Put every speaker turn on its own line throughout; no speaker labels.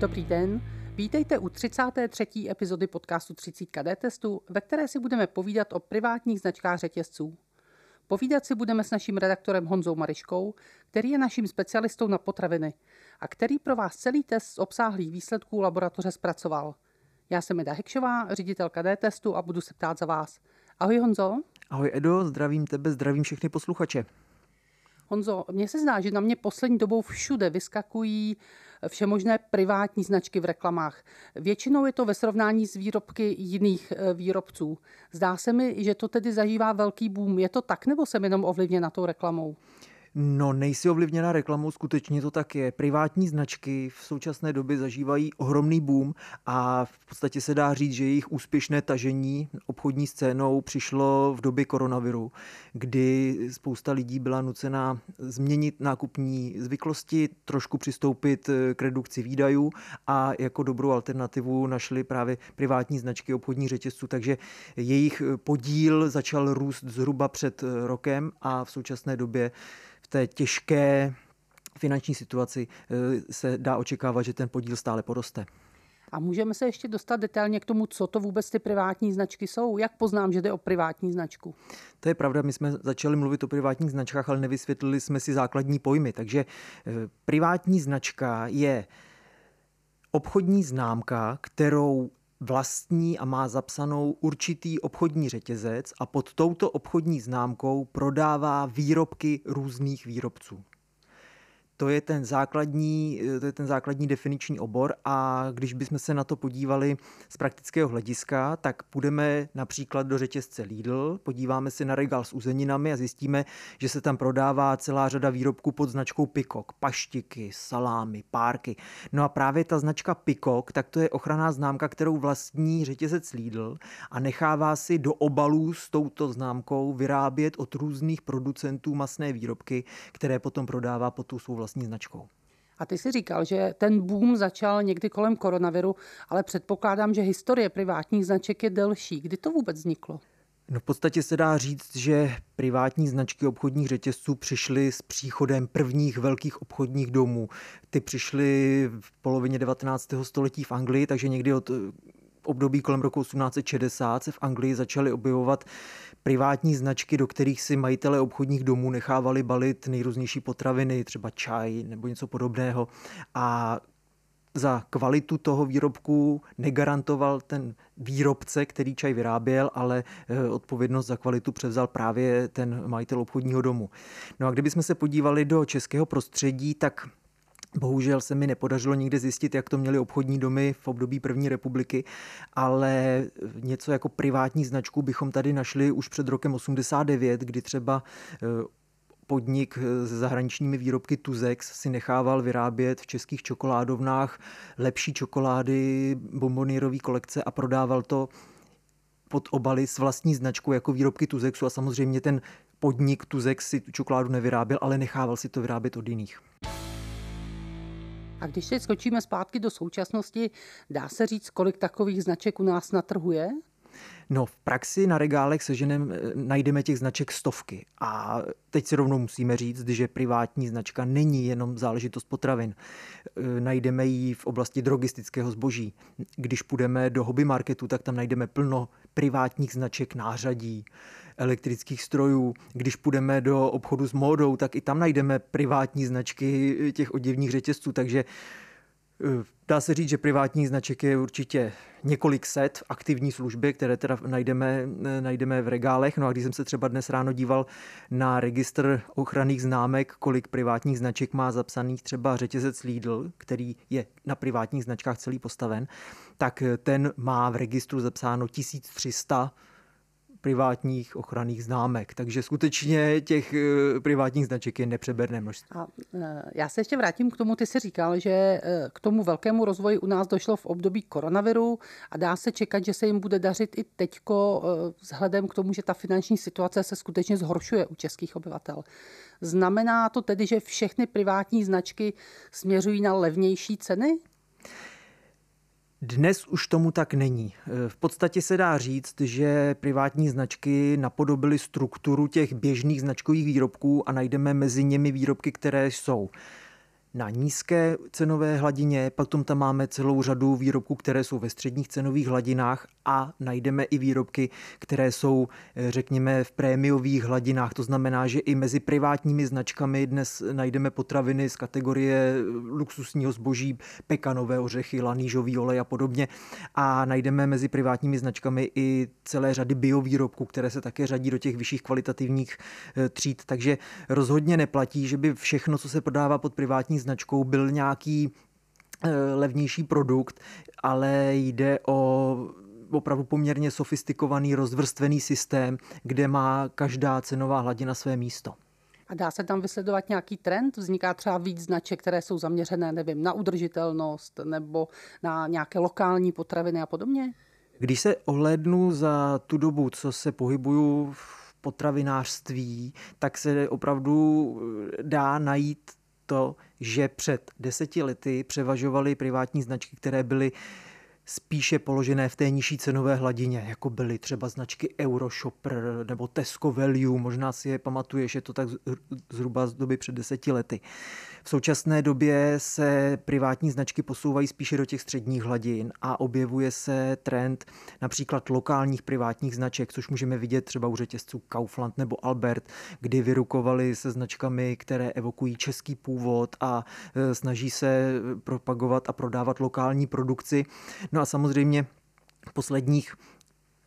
Dobrý den, vítejte u 33. epizody podcastu 30 KD testu, ve které si budeme povídat o privátních značkách řetězců. Povídat si budeme s naším redaktorem Honzou Mariškou, který je naším specialistou na potraviny a který pro vás celý test z obsáhlých výsledků laboratoře zpracoval. Já jsem Eda Hekšová, ředitelka D-testu a budu se ptát za vás. Ahoj Honzo.
Ahoj Edo, zdravím tebe, zdravím všechny posluchače.
Honzo, mně se zdá, že na mě poslední dobou všude vyskakují všemožné privátní značky v reklamách. Většinou je to ve srovnání s výrobky jiných eh, výrobců. Zdá se mi, že to tedy zažívá velký boom. Je to tak, nebo jsem jenom ovlivněna tou reklamou?
No, nejsi ovlivněna reklamou, skutečně to tak je. Privátní značky v současné době zažívají ohromný boom a v podstatě se dá říct, že jejich úspěšné tažení obchodní scénou přišlo v době koronaviru, kdy spousta lidí byla nucena změnit nákupní zvyklosti, trošku přistoupit k redukci výdajů a jako dobrou alternativu našli právě privátní značky obchodních řetězců, takže jejich podíl začal růst zhruba před rokem a v současné době té těžké finanční situaci eh, se dá očekávat, že ten podíl stále poroste.
A můžeme se ještě dostat detailně k tomu, co to vůbec ty privátní značky jsou? Jak poznám, že jde o privátní značku?
To je pravda, my jsme začali mluvit o privátních značkách, ale nevysvětlili jsme si základní pojmy. Takže eh, privátní značka je obchodní známka, kterou vlastní a má zapsanou určitý obchodní řetězec a pod touto obchodní známkou prodává výrobky různých výrobců. To je ten základní, to je ten základní definiční obor a když bychom se na to podívali z praktického hlediska, tak půjdeme například do řetězce Lidl, podíváme se na regál s uzeninami a zjistíme, že se tam prodává celá řada výrobků pod značkou Pikok, paštiky, salámy, párky. No a právě ta značka Pikok, tak to je ochranná známka, kterou vlastní řetězec Lidl a nechává si do obalů s touto známkou vyrábět od různých producentů masné výrobky, které potom prodává pod tu svou vlastní značkou.
A ty si říkal, že ten boom začal někdy kolem koronaviru, ale předpokládám, že historie privátních značek je delší. Kdy to vůbec vzniklo?
No v podstatě se dá říct, že privátní značky obchodních řetězců přišly s příchodem prvních velkých obchodních domů. Ty přišly v polovině 19. století v Anglii, takže někdy od období kolem roku 1860 se v Anglii začaly objevovat privátní značky, do kterých si majitele obchodních domů nechávali balit nejrůznější potraviny, třeba čaj nebo něco podobného. A za kvalitu toho výrobku negarantoval ten výrobce, který čaj vyráběl, ale eh, odpovědnost za kvalitu převzal právě ten majitel obchodního domu. No a kdybychom se podívali do českého prostředí, tak Bohužel se mi nepodařilo nikdy zjistit, jak to měli obchodní domy v období první republiky, ale něco jako privátní značku bychom tady našli už před rokem 89, kdy třeba eh, podnik s zahraničními výrobky Tuzex si nechával vyrábět v českých čokoládovnách lepší čokolády bombonierové kolekce a prodával to pod obaly s vlastní značkou jako výrobky Tuzexu a samozřejmě ten podnik Tuzex si tu čokoládu nevyráběl, ale nechával si to vyrábět od jiných.
A když se skočíme zpátky do současnosti, dá se říct, kolik takových značek u nás na trhu je?
No, v praxi na regálech seženem eh, najdeme těch značek stovky. A teď si rovnou musíme říct, že privátní značka není jenom záležitost potravin. Eh, najdeme ji v oblasti drogistického zboží. Když půjdeme do hobby marketu, tak tam najdeme plno privátních značek nářadí, elektrických strojů. Když půjdeme do obchodu s módou, tak i tam najdeme privátní značky těch oděvních řetězců, takže Eh, dá se říct, že privátní značek je určitě několik set aktivní službě, které teda najdeme, eh, najdeme v regálech. No a když jsem se třeba dnes ráno díval na registr ochranných známek, kolik privátních značek má zapsaných třeba řetězec Lidl, který je na privátních značkách celý postaven, tak ten má v registru zapsáno 1300 privátních ochranných známek. Takže skutečně těch eh, privátních značek je nepřeberné množství. A
eh, já se ještě vrátím k tomu, ty jsi říkal, že eh, k tomu velkému rozvoji u nás došlo v období koronaviru a dá se čekat, že se jim bude dařit i teďko vzhledem k tomu, že ta finanční situace se skutečně zhoršuje u českých obyvatel. Znamená to tedy, že všechny privátní značky směřují na levnější ceny?
Dnes už tomu tak není. V podstatě se dá říct, že privátní značky napodobily strukturu těch běžných značkových výrobků a najdeme mezi nimi výrobky, které jsou na nízké cenové hladině, potom tam máme celou řadu výrobků, které jsou ve středních cenových hladinách a najdeme i výrobky, které jsou, eh, řekněme, v prémiových hladinách. To znamená, že i mezi privátními značkami dnes najdeme potraviny z kategorie luxusního zboží, pekanové ořechy, lanížový olej a podobně. A najdeme mezi privátními značkami i celé řady biovýrobků, které se také řadí do těch vyšších kvalitativních eh, tříd. Takže rozhodně neplatí, že by všechno, co se prodává pod privátní značkou, byl nějaký eh, levnější produkt, ale jde o opravdu poměrně sofistikovaný, rozvrstvený systém, kde má každá cenová hladina své místo.
A dá se tam vysledovat nějaký trend? Vzniká třeba víc značek, které jsou zaměřené, nevím, na udržitelnost nebo na nějaké lokální potraviny a podobně?
Když se ohlédnu za tu dobu, co se pohybuju v potravinářství, tak se opravdu dá najít to, že před deseti lety převažovaly privátní značky, které byly spíše položené v té nižší cenové hladině, jako byly třeba značky Euroshopper nebo Tesco Value, možná si je pamatuješ, je to tak zhruba z doby před deseti lety. V současné době se privátní značky posouvají spíše do těch středních hladin a objevuje se trend například lokálních privátních značek, což můžeme vidět třeba u řetězců Kaufland nebo Albert, kdy vyrukovali se značkami, které evokují český původ a e, snaží se propagovat a prodávat lokální produkci. No a samozřejmě posledních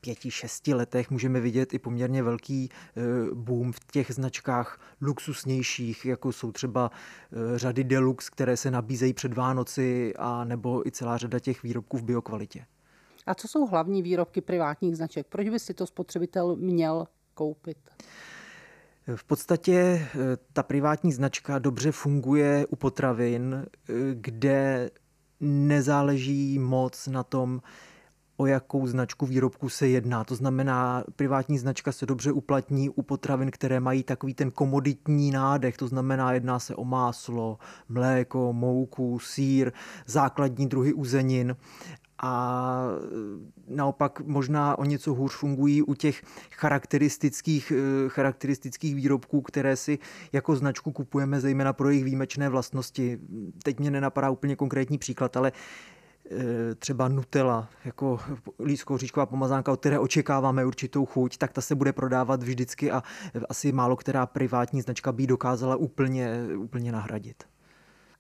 pěti, šesti letech můžeme vidět i poměrně velký eh, boom v těch značkách luxusnějších, jako jsou třeba eh, řady Deluxe, které se nabízejí před Vánoci, a nebo i celá řada těch výrobků v biokvalitě.
A co jsou hlavní výrobky privátních značek? Proč by si to spotřebitel měl koupit?
V podstatě eh, ta privátní značka dobře funguje u potravin, kde nezáleží moc na tom, o jakou značku výrobku se jedná. To znamená, privátní značka se dobře uplatní u potravin, které mají takový ten komoditní nádech. To znamená, jedná se o máslo, mléko, mouku, sír, základní druhy uzenin a naopak možná o něco hůř fungují u těch charakteristických, eh, charakteristických výrobků, které si jako značku kupujeme zejména pro jejich výjimečné vlastnosti. Teď mě nenapadá úplně konkrétní příklad, ale třeba Nutella, jako lískou říčková pomazánka, od které očekáváme určitou chuť, tak ta se bude prodávat vždycky a asi málo která privátní značka by dokázala úplně, úplně nahradit.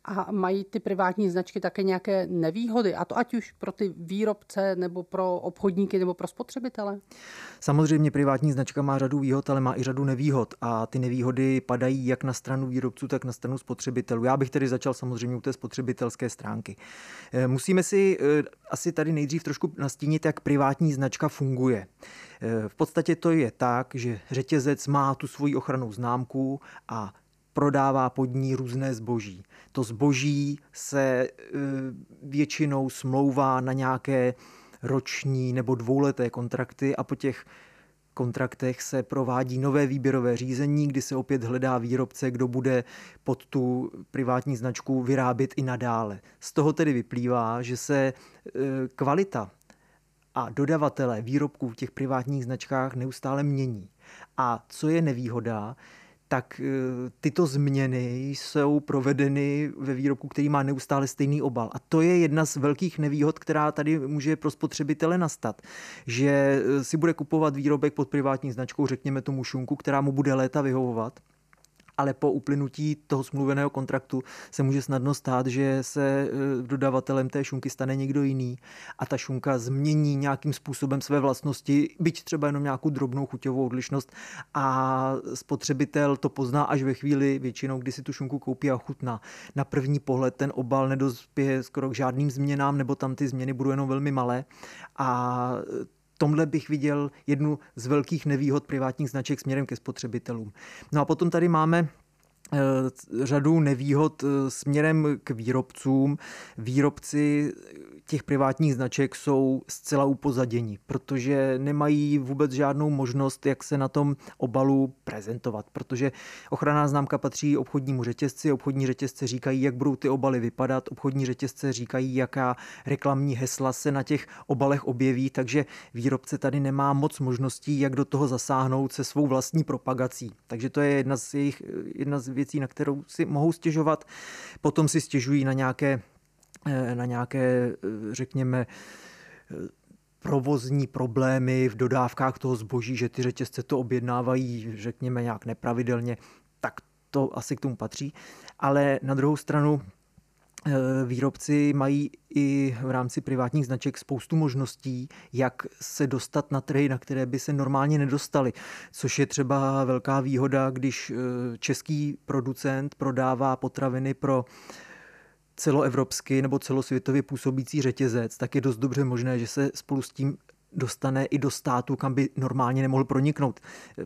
A mají ty privátní značky také nějaké nevýhody, a to ať už pro ty výrobce, nebo pro obchodníky, nebo pro spotřebitele?
Samozřejmě privátní značka má řadu výhod, ale má i řadu nevýhod. A ty nevýhody padají jak na stranu výrobců, tak na stranu spotřebitelů. Já bych tedy začal samozřejmě u té spotřebitelské stránky. Eh, musíme si eh, asi tady nejdřív trošku nastínit, jak privátní značka funguje. Eh, v podstatě to je tak, že řetězec má tu svoji ochranou známku a prodává pod ní různé zboží. To zboží se e, většinou smlouvá na nějaké roční nebo dvouleté kontrakty a po těch kontraktech se provádí nové výběrové řízení, kdy se opět hledá výrobce, kdo bude pod tu privátní značku vyrábět i nadále. Z toho tedy vyplývá, že se e, kvalita a dodavatelé výrobků v těch privátních značkách neustále mění. A co je nevýhoda, tak eh, tyto změny jsou provedeny ve výrobku, který má neustále stejný obal. A to je jedna z velkých nevýhod, která tady může pro spotřebitele nastat. Že eh, si bude kupovat výrobek pod privátní značkou, řekněme tomu šunku, která mu bude léta vyhovovat ale po uplynutí toho smluveného kontraktu se může snadno stát, že se e, dodavatelem té šunky stane někdo jiný a ta šunka změní nějakým způsobem své vlastnosti, byť třeba jenom nějakou drobnou chuťovou odlišnost a spotřebitel to pozná až ve chvíli většinou, kdy si tu šunku koupí a chutná. Na první pohled ten obal nedospěje skoro k žádným změnám, nebo tam ty změny budou jenom velmi malé a tomhle bych viděl jednu z velkých nevýhod privátních značek směrem ke spotřebitelům. No a potom tady máme eh, řadu nevýhod eh, směrem k výrobcům. Výrobci těch privátních značek jsou zcela upozaděni, protože nemají vůbec žádnou možnost, jak se na tom obalu prezentovat, protože ochranná známka patří obchodnímu řetězci, obchodní řetězce říkají, jak budou ty obaly vypadat, obchodní řetězce říkají, jaká reklamní hesla se na těch obalech objeví, takže výrobce tady nemá moc možností, jak do toho zasáhnout se svou vlastní propagací. Takže to je jedna z, jejich, jedna z věcí, na kterou si mohou stěžovat. Potom si stěžují na nějaké na nějaké, eh, řekněme, eh, provozní problémy v dodávkách toho zboží, že ty řetězce to objednávají, řekněme, nějak nepravidelně, tak to asi k tomu patří. Ale na druhou stranu výrobci mají i v rámci privátních značek spoustu možností, jak se dostat na trhy, na které by se normálně nedostali. Což je třeba velká výhoda, když český producent prodává potraviny pro celoevropský nebo celosvětově působící řetězec, tak je dost dobře možné, že se spolu s tím dostane i do státu, kam by normálně nemohl proniknout.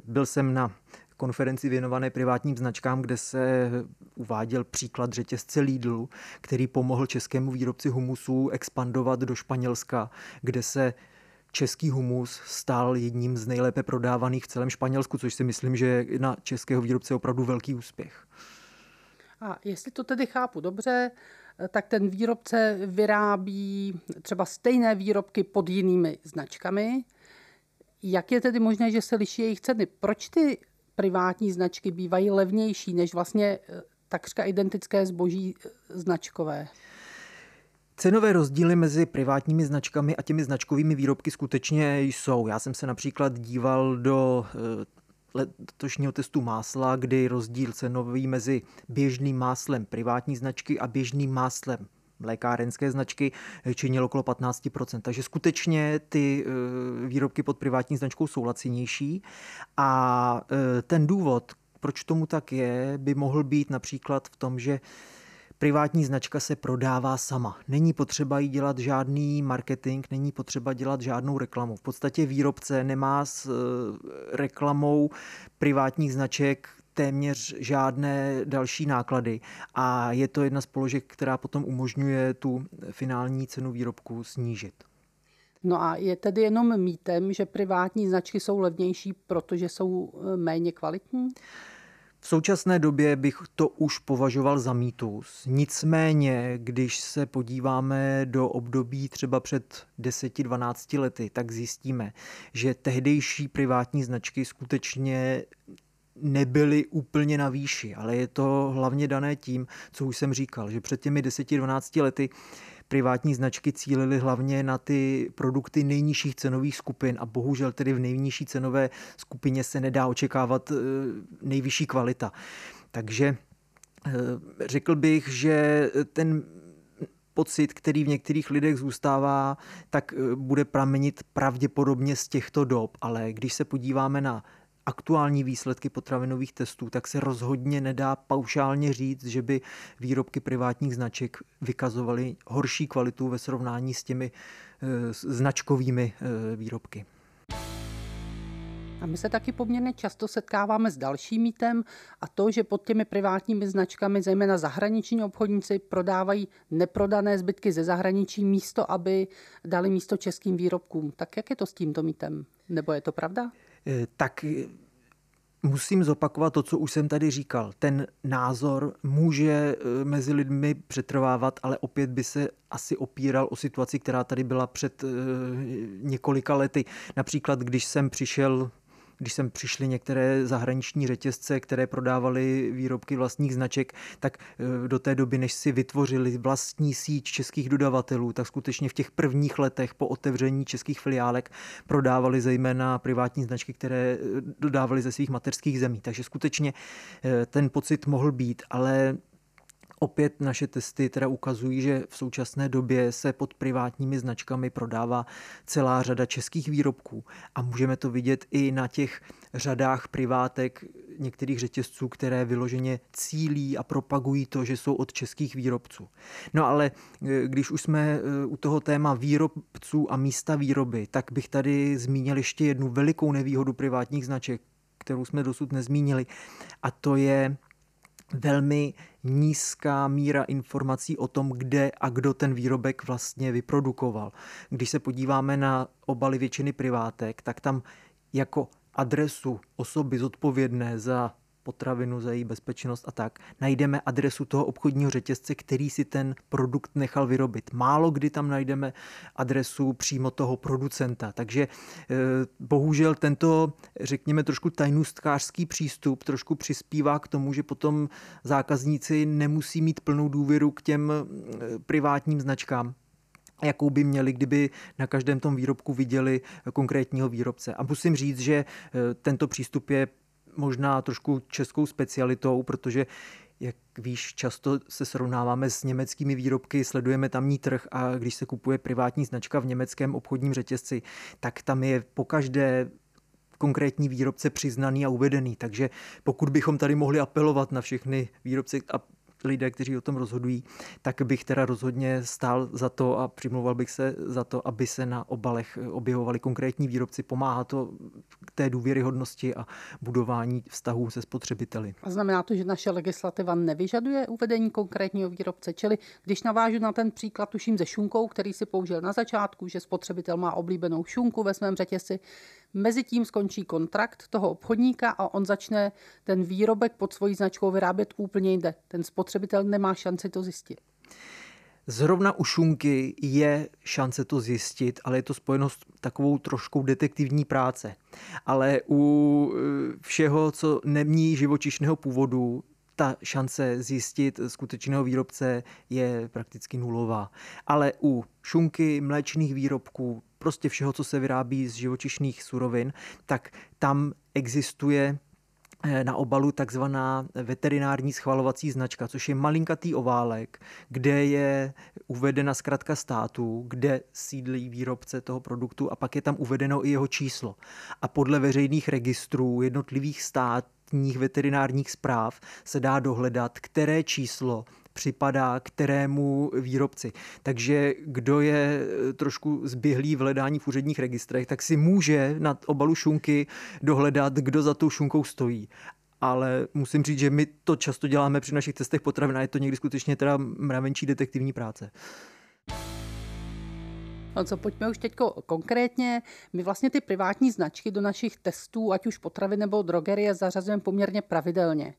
Byl jsem na konferenci věnované privátním značkám, kde se uváděl příklad řetězce Lidl, který pomohl českému výrobci humusu expandovat do Španělska, kde se český humus stál jedním z nejlépe prodávaných v celém Španělsku, což si myslím, že je na českého výrobce opravdu velký úspěch.
A jestli to tedy chápu dobře, tak ten výrobce vyrábí třeba stejné výrobky pod jinými značkami. Jak je tedy možné, že se liší jejich ceny? Proč ty privátní značky bývají levnější než vlastně eh, takřka identické zboží eh, značkové?
Cenové rozdíly mezi privátními značkami a těmi značkovými výrobky skutečně jsou. Já jsem se například díval do eh, letošního testu másla, kdy rozdíl cenový mezi běžným máslem privátní značky a běžným máslem lékárenské značky činil okolo 15%. Takže skutečně ty eh, výrobky pod privátní značkou jsou lacinější a eh, ten důvod, proč tomu tak je, by mohl být například v tom, že privátní značka se prodává sama. Není potřeba jí dělat žádný marketing, není potřeba dělat žádnou reklamu. V podstatě výrobce nemá s eh, reklamou privátních značek téměř žádné další náklady a je to jedna z položek, která potom umožňuje tu finální cenu výrobku snížit.
No a je tedy jenom mýtem, že privátní značky jsou levnější, protože jsou eh, méně kvalitní?
V současné době bych to už považoval za mýtus. Nicméně, když se podíváme do období třeba před 10-12 lety, tak zjistíme, že tehdejší privátní značky skutečně nebyly úplně na výši, ale je to hlavně dané tím, co už jsem říkal, že před těmi 10-12 lety privátní značky cílily hlavně na ty produkty nejnižších cenových skupin a bohužel tedy v nejnižší cenové skupině se nedá očekávat eh, nejvyšší kvalita. Takže eh, řekl bych, že ten pocit, který v některých lidech zůstává, tak eh, bude pramenit pravděpodobně z těchto dob. Ale když se podíváme na aktuální výsledky potravinových testů, tak se rozhodně nedá paušálně říct, že by výrobky privátních značek vykazovaly horší kvalitu ve srovnání s těmi e, značkovými e, výrobky.
A my se taky poměrně často setkáváme s dalším mýtem a to, že pod těmi privátními značkami, zejména zahraniční obchodníci, prodávají neprodané zbytky ze zahraničí místo, aby dali místo českým výrobkům. Tak jak je to s tímto mýtem? Nebo je to pravda?
Eh, tak eh, musím zopakovat to, co už jsem tady říkal. Ten názor může eh, mezi lidmi přetrvávat, ale opět by se asi opíral o situaci, která tady byla před několika lety. Například, když jsem přišel když sem přišly některé zahraniční řetězce, které prodávaly výrobky vlastních značek, tak e, do té doby, než si vytvořili vlastní síť českých dodavatelů, tak skutečně v těch prvních letech po otevření českých filiálek prodávali zejména privátní značky, které e, dodávali ze svých mateřských zemí. Takže skutečně e, ten pocit mohl být, ale Opět naše testy teda ukazují, že v současné době se pod privátními značkami prodává celá řada českých výrobků a můžeme to vidět i na těch řadách privátek některých řetězců, které vyloženě cílí a propagují to, že jsou od českých výrobců. No ale e, když už jsme e, u toho téma výrobců a místa výroby, tak bych tady zmínil ještě jednu velikou nevýhodu privátních značek, kterou jsme dosud nezmínili, a to je velmi nízká míra informací o tom, kde a kdo ten výrobek vlastně vyprodukoval. Když se podíváme na obaly většiny privátek, tak tam jako adresu osoby zodpovědné za potravinu, za její bezpečnost a tak, najdeme adresu toho obchodního řetězce, který si ten produkt nechal vyrobit. Málo kdy tam najdeme adresu přímo toho producenta. Takže eh, bohužel tento, řekněme, trošku tajnůstkářský přístup trošku přispívá k tomu, že potom zákazníci nemusí mít plnou důvěru k těm eh, privátním značkám, jakou by měli, kdyby na každém tom výrobku viděli konkrétního výrobce. A musím říct, že eh, tento přístup je možná trošku českou specialitou, protože jak víš, často se srovnáváme s německými výrobky, sledujeme tamní trh a když se kupuje privátní značka v německém obchodním řetězci, tak tam je po každé konkrétní výrobce přiznaný a uvedený. Takže pokud bychom tady mohli apelovat na všechny výrobce a lidé, kteří o tom rozhodují, tak bych teda rozhodně stál za to a přimlouval bych se za to, aby se na obalech objevovali konkrétní výrobci. Pomáhá to té důvěryhodnosti a budování vztahů se spotřebiteli.
A znamená to, že naše legislativa nevyžaduje uvedení konkrétního výrobce, čili když navážu na ten příklad, tuším ze šunkou, který si použil na začátku, že spotřebitel má oblíbenou šunku ve svém řetězci, Mezitím skončí kontrakt toho obchodníka a on začne ten výrobek pod svojí značkou vyrábět úplně jinde. Ten spotřebitel nemá šanci to zjistit.
Zrovna u šunky je šance to zjistit, ale je to spojeno s takovou troškou detektivní práce. Ale u e, všeho, co nemní živočišného původu, ta šance zjistit skutečného výrobce je prakticky nulová. Ale u šunky, mléčných výrobků, prostě všeho, co se vyrábí z živočišných surovin, tak tam existuje eh, na obalu takzvaná veterinární schvalovací značka, což je malinkatý oválek, kde je uvedena zkratka státu, kde sídlí výrobce toho produktu a pak je tam uvedeno i jeho číslo. A podle veřejných registrů jednotlivých státních veterinárních zpráv se dá dohledat, které číslo připadá kterému výrobci. Takže kdo je eh, trošku zběhlý v hledání v úředních registrech, tak si může na obalu šunky dohledat, kdo za tou šunkou stojí ale musím říct, že my to často děláme při našich testech potravin a je to někdy skutečně teda mravenčí detektivní práce.
No co, pojďme už teď konkrétně. My vlastně ty privátní značky do našich testů, ať už potravy nebo drogerie, zařazujeme poměrně pravidelně.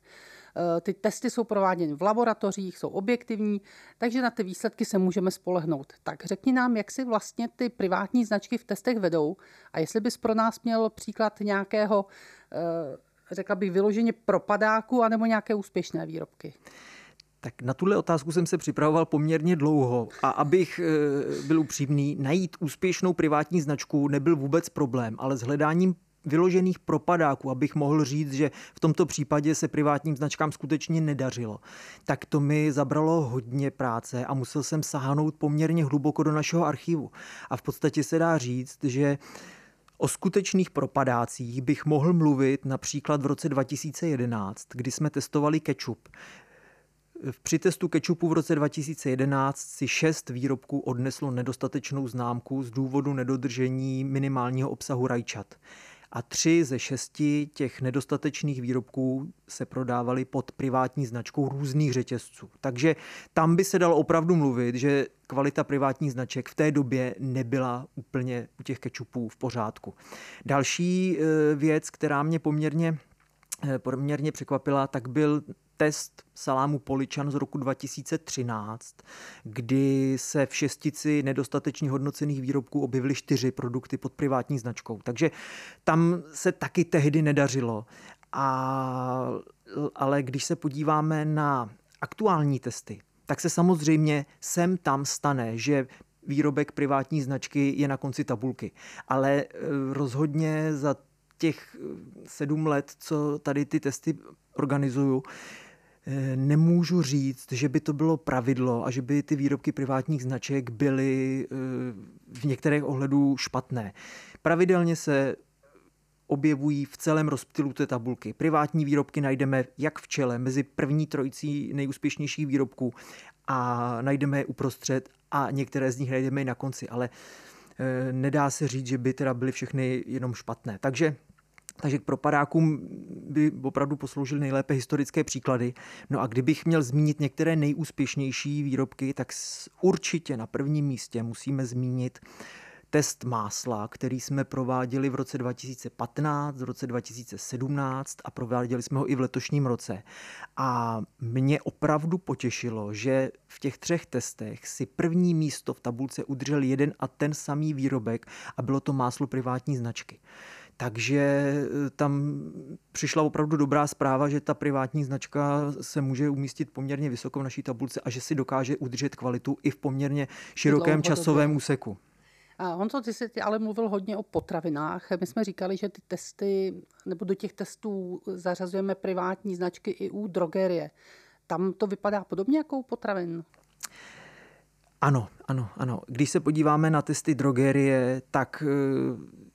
Eh, ty testy jsou prováděny v laboratořích, jsou objektivní, takže na ty výsledky se můžeme spolehnout. Tak řekni nám, jak si vlastně ty privátní značky v testech vedou a jestli bys pro nás měl příklad nějakého, eh, řekla bych, vyloženě propadáku anebo nějaké úspěšné výrobky.
Tak na tuhle otázku jsem se připravoval poměrně dlouho a abych eh, byl upřímný, najít úspěšnou privátní značku nebyl vůbec problém, ale s hledáním vyložených propadáků, abych mohl říct, že v tomto případě se privátním značkám skutečně nedařilo. Tak to mi zabralo hodně práce a musel jsem sáhnout poměrně hluboko do našeho archivu. A v podstatě se dá říct, že O skutečných propadácích bych mohl mluvit například v roce 2011, kdy jsme testovali kečup. V přitestu kečupu v roce 2011 si šest výrobků odneslo nedostatečnou známku z důvodu nedodržení minimálního obsahu rajčat a tři ze šesti těch nedostatečných výrobků se prodávaly pod privátní značkou různých řetězců. Takže tam by se dalo opravdu mluvit, že kvalita privátních značek v té době nebyla úplně u těch kečupů v pořádku. Další e, věc, která mě poměrně e, poměrně překvapila, tak byl test salámu Poličan z roku 2013, kdy se v šestici nedostatečně hodnocených výrobků objevily čtyři produkty pod privátní značkou. Takže tam se taky tehdy nedařilo. A, ale když se podíváme na aktuální testy, tak se samozřejmě sem tam stane, že výrobek privátní značky je na konci tabulky. Ale e, rozhodně za těch sedm let, co tady ty testy organizuju, nemůžu říct, že by to bylo pravidlo a že by ty výrobky privátních značek byly eh, v některých ohledů špatné. Pravidelně se objevují v celém rozptylu té tabulky. Privátní výrobky najdeme jak v čele, mezi první trojicí nejúspěšnějších výrobků a najdeme je uprostřed a některé z nich najdeme i na konci, ale eh, nedá se říct, že by teda byly všechny jenom špatné. Takže Takže k propadákům by opravdu posloužily nejlépe historické příklady. No a kdybych měl zmínit některé nejúspěšnější výrobky, tak určitě na prvním místě musíme zmínit test másla, který jsme prováděli v roce 2015, v roce 2017 a prováděli jsme ho i v letošním roce. A mě opravdu potěšilo, že v těch třech testech si první místo v tabulce udržel jeden a ten samý výrobek a bylo to máslo privátní značky. Takže eh, tam přišla opravdu dobrá zpráva, že ta privátní značka se může umístit poměrně vysoko v naší tabulce a že si dokáže udržet kvalitu i v poměrně širokém časovém úseku.
A Honzo, ty jsi ale mluvil hodně o potravinách. My jsme říkali, že ty testy, nebo do těch testů zařazujeme privátní značky i u drogerie. Tam to vypadá podobně jako u potravin?
Ano, ano, ano. Když se podíváme na testy drogerie, tak eh,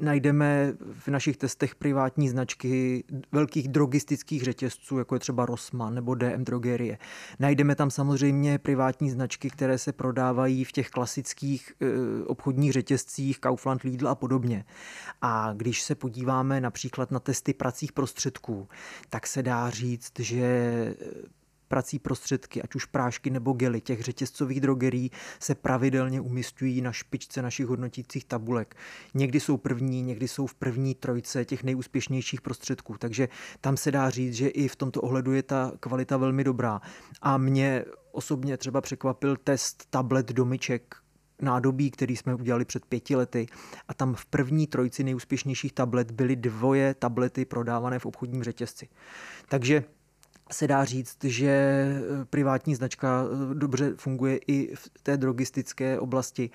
najdeme v našich testech privátní značky velkých drogistických řetězců, jako je třeba Rossmann nebo DM Drogerie. Najdeme tam samozřejmě privátní značky, které se prodávají v těch klasických e, obchodních řetězcích Kaufland, Lidl a podobně. A když se podíváme například na testy pracích prostředků, tak se dá říct, že prací prostředky, ať už prášky nebo gely těch řetězcových drogerí se pravidelně umistují na špičce našich hodnotících tabulek. Někdy jsou první, někdy jsou v první trojce těch nejúspěšnějších prostředků, takže tam se dá říct, že i v tomto ohledu je ta kvalita velmi dobrá. A mě osobně třeba překvapil test tablet domyček, nádobí, který jsme udělali před pěti lety a tam v první trojci nejúspěšnějších tablet byly dvoje tablety prodávané v obchodním řetězci. Takže se dá říct, že eh, privátní značka eh, dobře funguje i v té drogistické oblasti,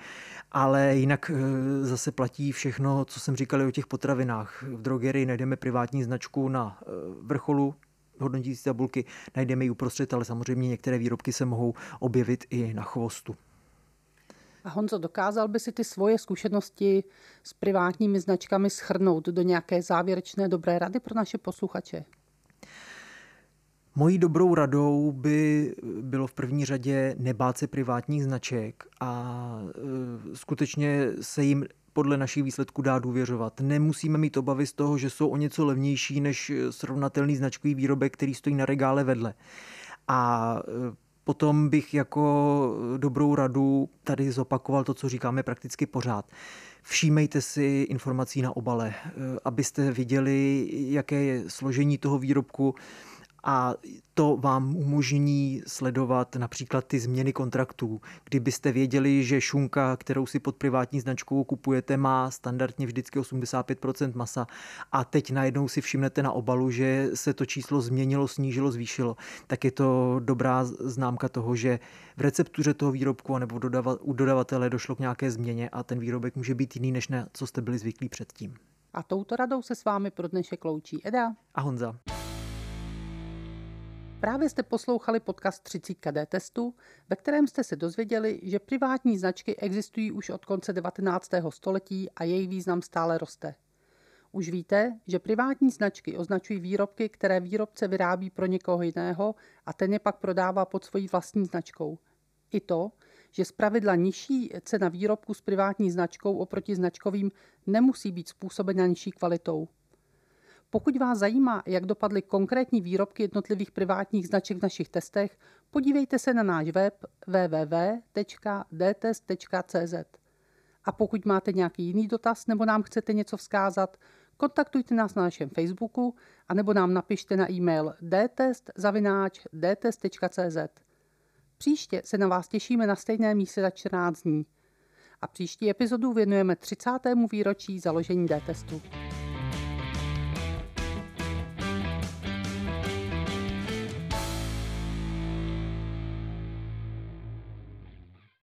ale jinak eh, zase platí všechno, co jsem říkal o těch potravinách. V drogerii najdeme privátní značku na vrcholu hodnotící tabulky, najdeme ji uprostřed, ale samozřejmě některé výrobky se mohou objevit i na chvostu.
A Honzo, dokázal by si ty svoje zkušenosti s privátními značkami schrnout do nějaké závěrečné dobré rady pro naše posluchače?
Mojí dobrou radou by bylo v první řadě nebát se privátních značek a e, skutečně se jim podle našich výsledků dá důvěřovat. Nemusíme mít obavy z toho, že jsou o něco levnější než srovnatelný značkový výrobek, který stojí na regále vedle. A e, potom bych jako dobrou radu tady zopakoval to, co říkáme prakticky pořád. Všímejte si informací na obale, e, abyste viděli, jaké je složení toho výrobku, a to vám umožní sledovat například ty změny kontraktů. Kdybyste věděli, že šunka, kterou si pod privátní značkou kupujete, má standardně vždycky 85% masa a teď najednou si všimnete na obalu, že se to číslo změnilo, snížilo, zvýšilo, tak je to dobrá známka toho, že v receptuře toho výrobku nebo u dodavatele došlo k nějaké změně a ten výrobek může být jiný, než na co jste byli zvyklí předtím.
A touto radou se s vámi pro dnešek loučí Eda
a Honza.
Právě jste poslouchali podcast 30 KD testu, ve kterém jste se dozvěděli, že privátní značky existují už od konce 19. století a jejich význam stále roste. Už víte, že privátní značky označují výrobky, které výrobce vyrábí pro někoho jiného a ten je pak prodává pod svojí vlastní značkou. I to, že zpravidla nižší cena výrobku s privátní značkou oproti značkovým nemusí být způsobena nižší kvalitou. Pokud vás zajímá, jak dopadly konkrétní výrobky jednotlivých privátních značek v našich testech, podívejte se na náš web www.dtest.cz. A pokud máte nějaký jiný dotaz nebo nám chcete něco vzkázat, kontaktujte nás na našem Facebooku a nebo nám napište na e-mail dtest.cz. Příště se na vás těšíme na stejné místě za 14 dní. A příští epizodu věnujeme 30. výročí založení D-testu.